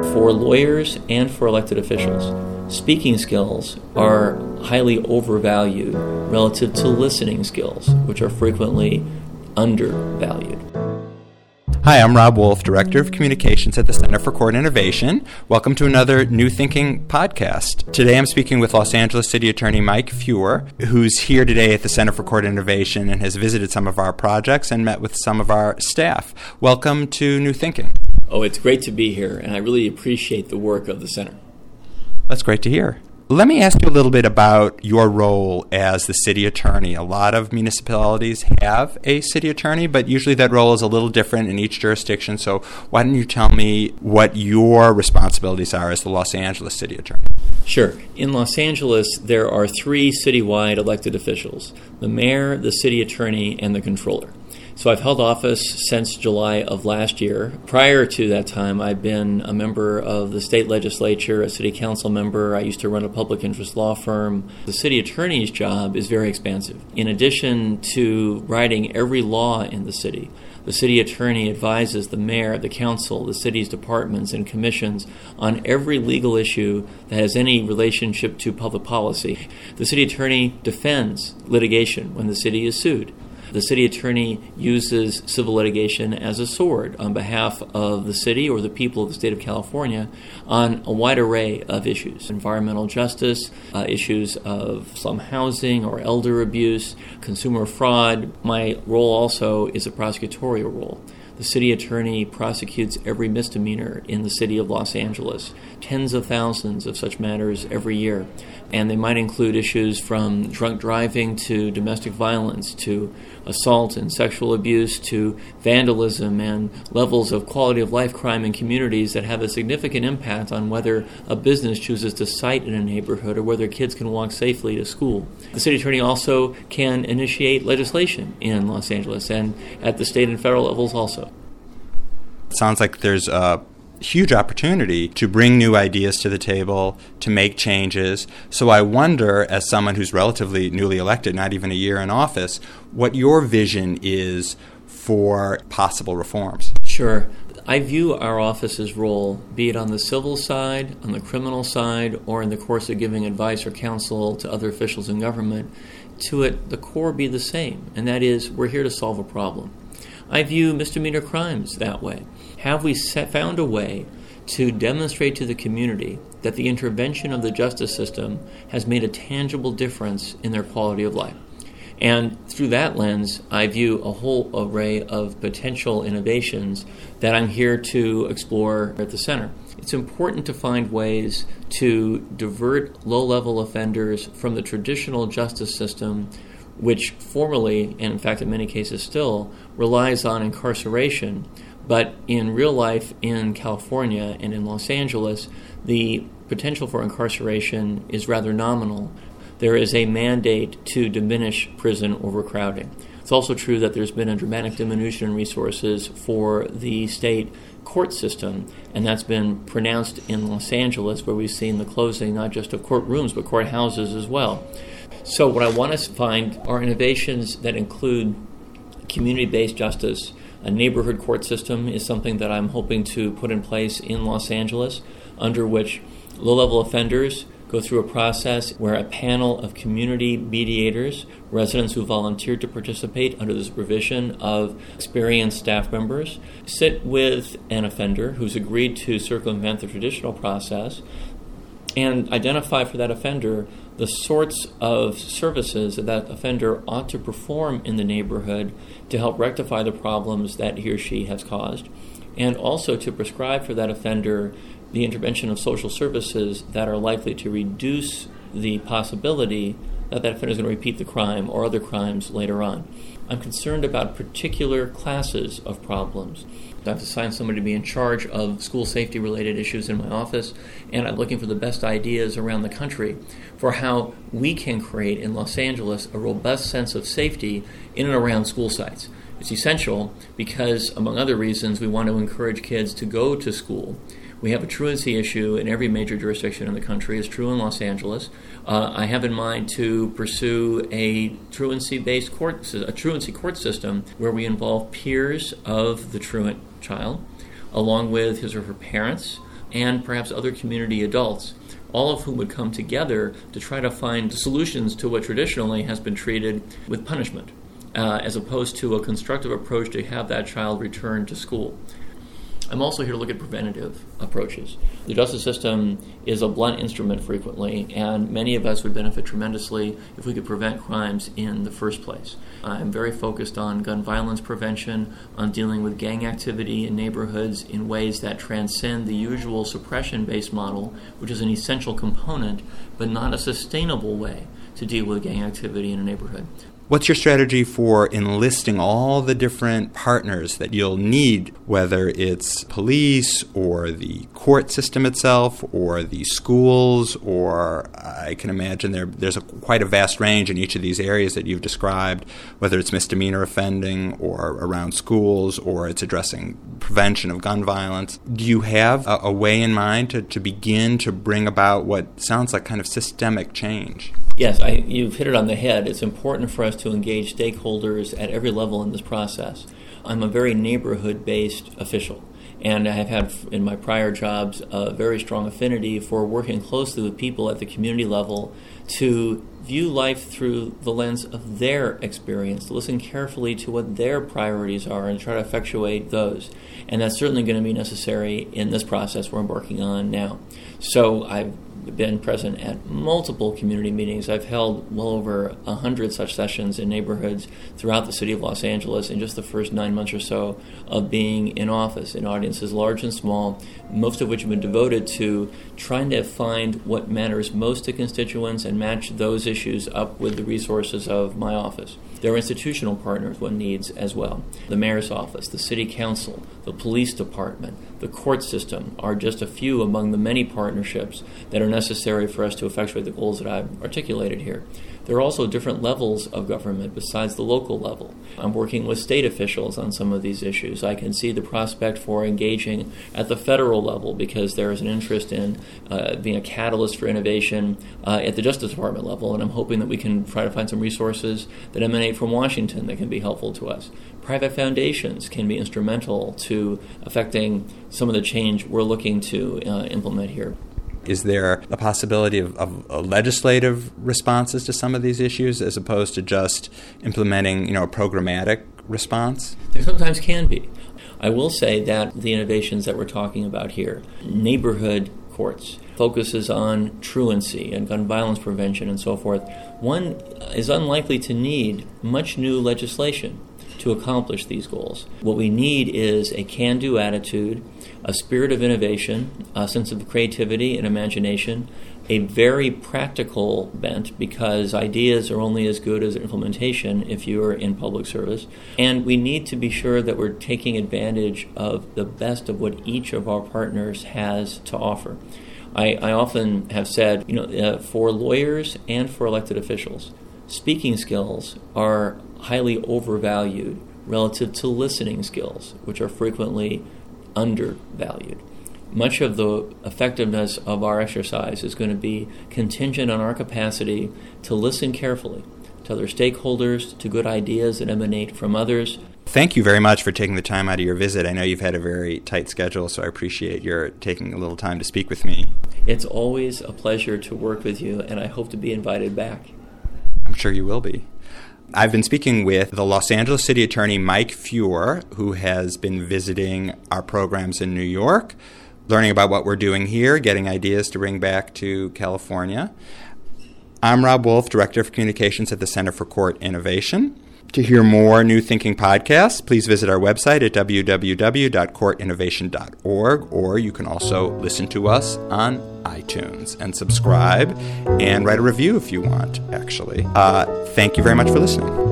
For lawyers and for elected officials, speaking skills are highly overvalued relative to listening skills, which are frequently undervalued. Hi, I'm Rob Wolf, Director of Communications at the Center for Court Innovation. Welcome to another New Thinking podcast. Today I'm speaking with Los Angeles City Attorney Mike Feuer, who's here today at the Center for Court Innovation and has visited some of our projects and met with some of our staff. Welcome to New Thinking. Oh, it's great to be here, and I really appreciate the work of the Center. That's great to hear. Let me ask you a little bit about your role as the city attorney. A lot of municipalities have a city attorney, but usually that role is a little different in each jurisdiction. So, why don't you tell me what your responsibilities are as the Los Angeles city attorney? Sure. In Los Angeles, there are three citywide elected officials the mayor, the city attorney, and the controller. So I've held office since July of last year. Prior to that time, I've been a member of the state legislature, a city council member. I used to run a public interest law firm. The city attorney's job is very expansive. In addition to writing every law in the city, the city attorney advises the mayor, the council, the city's departments, and commissions on every legal issue that has any relationship to public policy. The city attorney defends litigation when the city is sued. The city attorney uses civil litigation as a sword on behalf of the city or the people of the state of California on a wide array of issues environmental justice, uh, issues of slum housing or elder abuse, consumer fraud. My role also is a prosecutorial role. The city attorney prosecutes every misdemeanor in the city of Los Angeles, tens of thousands of such matters every year. And they might include issues from drunk driving to domestic violence to assault and sexual abuse to vandalism and levels of quality of life crime in communities that have a significant impact on whether a business chooses to site in a neighborhood or whether kids can walk safely to school. The city attorney also can initiate legislation in Los Angeles and at the state and federal levels also. Sounds like there's a huge opportunity to bring new ideas to the table, to make changes. So I wonder, as someone who's relatively newly elected, not even a year in office, what your vision is for possible reforms. Sure. I view our office's role, be it on the civil side, on the criminal side, or in the course of giving advice or counsel to other officials in government, to it the core be the same, and that is we're here to solve a problem. I view misdemeanor crimes that way. Have we set, found a way to demonstrate to the community that the intervention of the justice system has made a tangible difference in their quality of life? And through that lens, I view a whole array of potential innovations that I'm here to explore at the center. It's important to find ways to divert low level offenders from the traditional justice system which formerly, and in fact in many cases still, relies on incarceration. But in real life in California and in Los Angeles, the potential for incarceration is rather nominal. There is a mandate to diminish prison overcrowding. It's also true that there's been a dramatic diminution in resources for the state court system, and that's been pronounced in Los Angeles, where we've seen the closing not just of courtrooms but courthouses as well. So, what I want to find are innovations that include community based justice. A neighborhood court system is something that I'm hoping to put in place in Los Angeles, under which low level offenders go through a process where a panel of community mediators, residents who volunteered to participate under the supervision of experienced staff members, sit with an offender who's agreed to circumvent the traditional process and identify for that offender the sorts of services that offender ought to perform in the neighborhood to help rectify the problems that he or she has caused, and also to prescribe for that offender the intervention of social services that are likely to reduce the possibility that that offender is going to repeat the crime or other crimes later on. I'm concerned about particular classes of problems. I've assigned somebody to be in charge of school safety related issues in my office, and I'm looking for the best ideas around the country for how we can create in Los Angeles a robust sense of safety in and around school sites. It's essential because, among other reasons, we want to encourage kids to go to school we have a truancy issue in every major jurisdiction in the country. It's true in Los Angeles. Uh, I have in mind to pursue a truancy-based court, a truancy court system where we involve peers of the truant child, along with his or her parents, and perhaps other community adults, all of whom would come together to try to find solutions to what traditionally has been treated with punishment, uh, as opposed to a constructive approach to have that child return to school. I'm also here to look at preventative approaches. The justice system is a blunt instrument frequently, and many of us would benefit tremendously if we could prevent crimes in the first place. I'm very focused on gun violence prevention, on dealing with gang activity in neighborhoods in ways that transcend the usual suppression based model, which is an essential component, but not a sustainable way to deal with gang activity in a neighborhood. What's your strategy for enlisting all the different partners that you'll need, whether it's police or the court system itself or the schools, or I can imagine there, there's a, quite a vast range in each of these areas that you've described, whether it's misdemeanor offending or around schools or it's addressing prevention of gun violence. Do you have a, a way in mind to, to begin to bring about what sounds like kind of systemic change? Yes, I, you've hit it on the head. It's important for us to engage stakeholders at every level in this process. I'm a very neighborhood based official, and I have had in my prior jobs a very strong affinity for working closely with people at the community level to view life through the lens of their experience, to listen carefully to what their priorities are and try to effectuate those. And that's certainly going to be necessary in this process we're embarking on now. So I've been present at multiple community meetings. I've held well over a hundred such sessions in neighborhoods throughout the city of Los Angeles in just the first nine months or so of being in office, in audiences large and small, most of which have been devoted to trying to find what matters most to constituents and match those issues up with the resources of my office. There are institutional partners one needs as well. The mayor's office, the city council, the police department, the court system are just a few among the many partnerships that are necessary for us to effectuate the goals that I've articulated here. There are also different levels of government besides the local level. I'm working with state officials on some of these issues. I can see the prospect for engaging at the federal level because there is an interest in uh, being a catalyst for innovation uh, at the Justice Department level, and I'm hoping that we can try to find some resources that emanate from Washington that can be helpful to us. Private foundations can be instrumental to affecting some of the change we're looking to uh, implement here. Is there a possibility of, of, uh, legislative responses to some of these issues as opposed to just implementing, you know, a programmatic response? There sometimes can be. I will say that the innovations that we're talking about here, neighborhood courts, focuses on truancy and gun violence prevention and so forth, one is unlikely to need much new legislation to accomplish these goals. What we need is a can do attitude, a spirit of innovation, a sense of creativity and imagination, a very practical bent because ideas are only as good as implementation if you're in public service. And we need to be sure that we're taking advantage of the best of what each of our partners has to offer. I, I often have said, you know, uh, for lawyers and for elected officials, speaking skills are highly overvalued relative to listening skills, which are frequently undervalued. Much of the effectiveness of our exercise is going to be contingent on our capacity to listen carefully to other stakeholders, to good ideas that emanate from others. Thank you very much for taking the time out of your visit. I know you've had a very tight schedule, so I appreciate your taking a little time to speak with me. It's always a pleasure to work with you, and I hope to be invited back. I'm sure you will be. I've been speaking with the Los Angeles City Attorney Mike Feuer, who has been visiting our programs in New York, learning about what we're doing here, getting ideas to bring back to California. I'm Rob Wolf, Director of Communications at the Center for Court Innovation. To hear more New Thinking podcasts, please visit our website at www.courtinnovation.org, or you can also listen to us on iTunes and subscribe and write a review if you want, actually. Uh, thank you very much for listening.